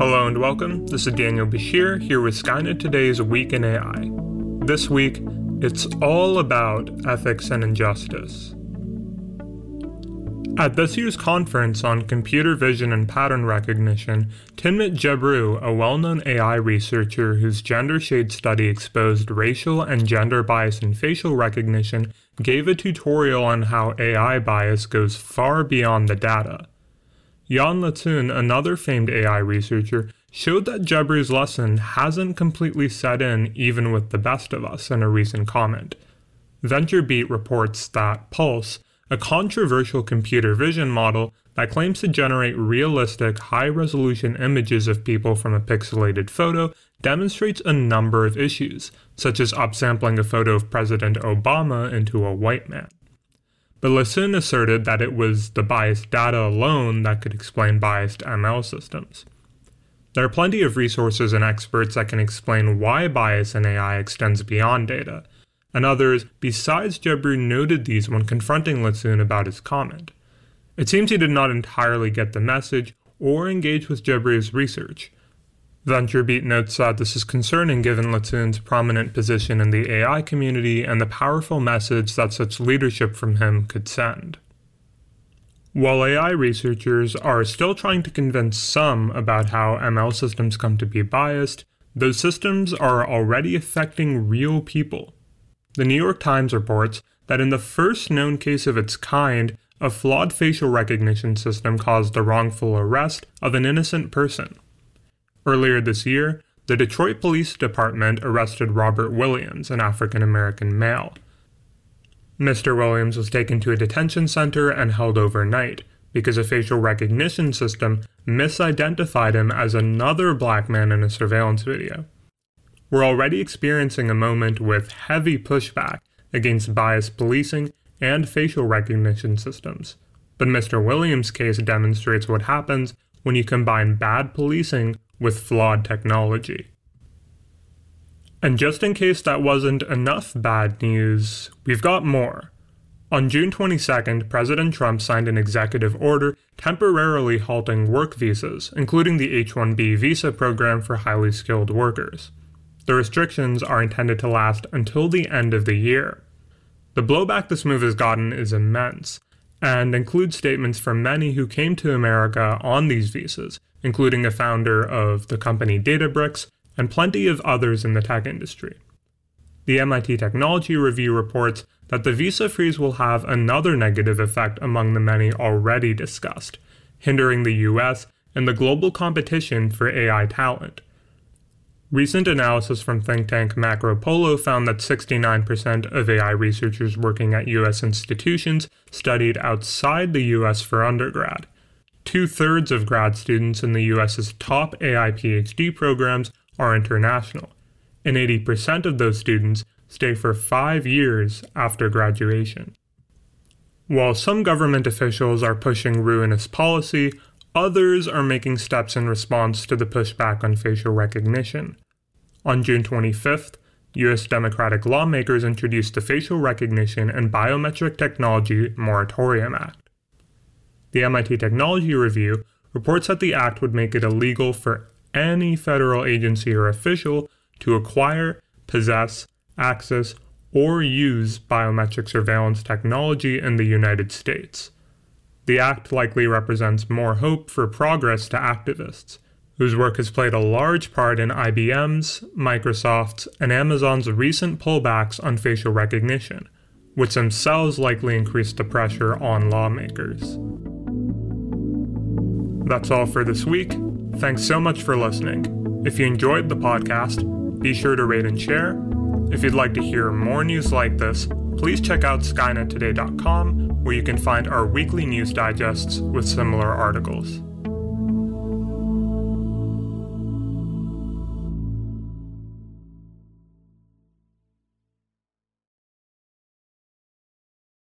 and welcome. This is Daniel Bashir here with Skynet Today's Week in AI. This week, it's all about ethics and injustice. At this year's conference on computer vision and pattern recognition, Timnit Gebru, a well known AI researcher whose gender shade study exposed racial and gender bias in facial recognition, gave a tutorial on how AI bias goes far beyond the data. Yann LeCun, another famed AI researcher, showed that Gebru's lesson hasn't completely set in even with the best of us in a recent comment. VentureBeat reports that Pulse, a controversial computer vision model that claims to generate realistic, high resolution images of people from a pixelated photo, demonstrates a number of issues, such as upsampling a photo of President Obama into a white man. But LeCun asserted that it was the biased data alone that could explain biased ML systems. There are plenty of resources and experts that can explain why bias in AI extends beyond data, and others besides Gebru noted these when confronting LeCun about his comment. It seems he did not entirely get the message or engage with Gebru's research, VentureBeat notes that this is concerning given LeCun's prominent position in the AI community and the powerful message that such leadership from him could send. While AI researchers are still trying to convince some about how ML systems come to be biased, those systems are already affecting real people. The New York Times reports that in the first known case of its kind, a flawed facial recognition system caused the wrongful arrest of an innocent person. Earlier this year, the Detroit Police Department arrested Robert Williams, an African American male. Mr. Williams was taken to a detention center and held overnight because a facial recognition system misidentified him as another black man in a surveillance video. We're already experiencing a moment with heavy pushback against biased policing and facial recognition systems. But Mr. Williams' case demonstrates what happens when you combine bad policing with flawed technology. And just in case that wasn't enough bad news, we've got more. On June 22nd, President Trump signed an executive order temporarily halting work visas, including the H 1B visa program for highly skilled workers. The restrictions are intended to last until the end of the year. The blowback this move has gotten is immense, and includes statements from many who came to America on these visas, including a founder of the company Databricks and plenty of others in the tech industry. The MIT Technology Review reports that the visa freeze will have another negative effect among the many already discussed, hindering the US and the global competition for AI talent. Recent analysis from think tank Macropolo found that 69% of AI researchers working at US institutions studied outside the US for undergrad, Two thirds of grad students in the US's top AI PhD programs are international, and 80% of those students stay for five years after graduation. While some government officials are pushing ruinous policy, others are making steps in response to the pushback on facial recognition. On June 25th, U.S. Democratic lawmakers introduced the Facial Recognition and Biometric Technology Moratorium Act. The MIT Technology Review reports that the act would make it illegal for any federal agency or official to acquire, possess, access, or use biometric surveillance technology in the United States. The act likely represents more hope for progress to activists, whose work has played a large part in IBM's, Microsoft's, and Amazon's recent pullbacks on facial recognition, which themselves likely increased the pressure on lawmakers. That's all for this week. Thanks so much for listening. If you enjoyed the podcast, be sure to rate and share. If you'd like to hear more news like this, please check out skynettoday.com where you can find our weekly news digests with similar articles.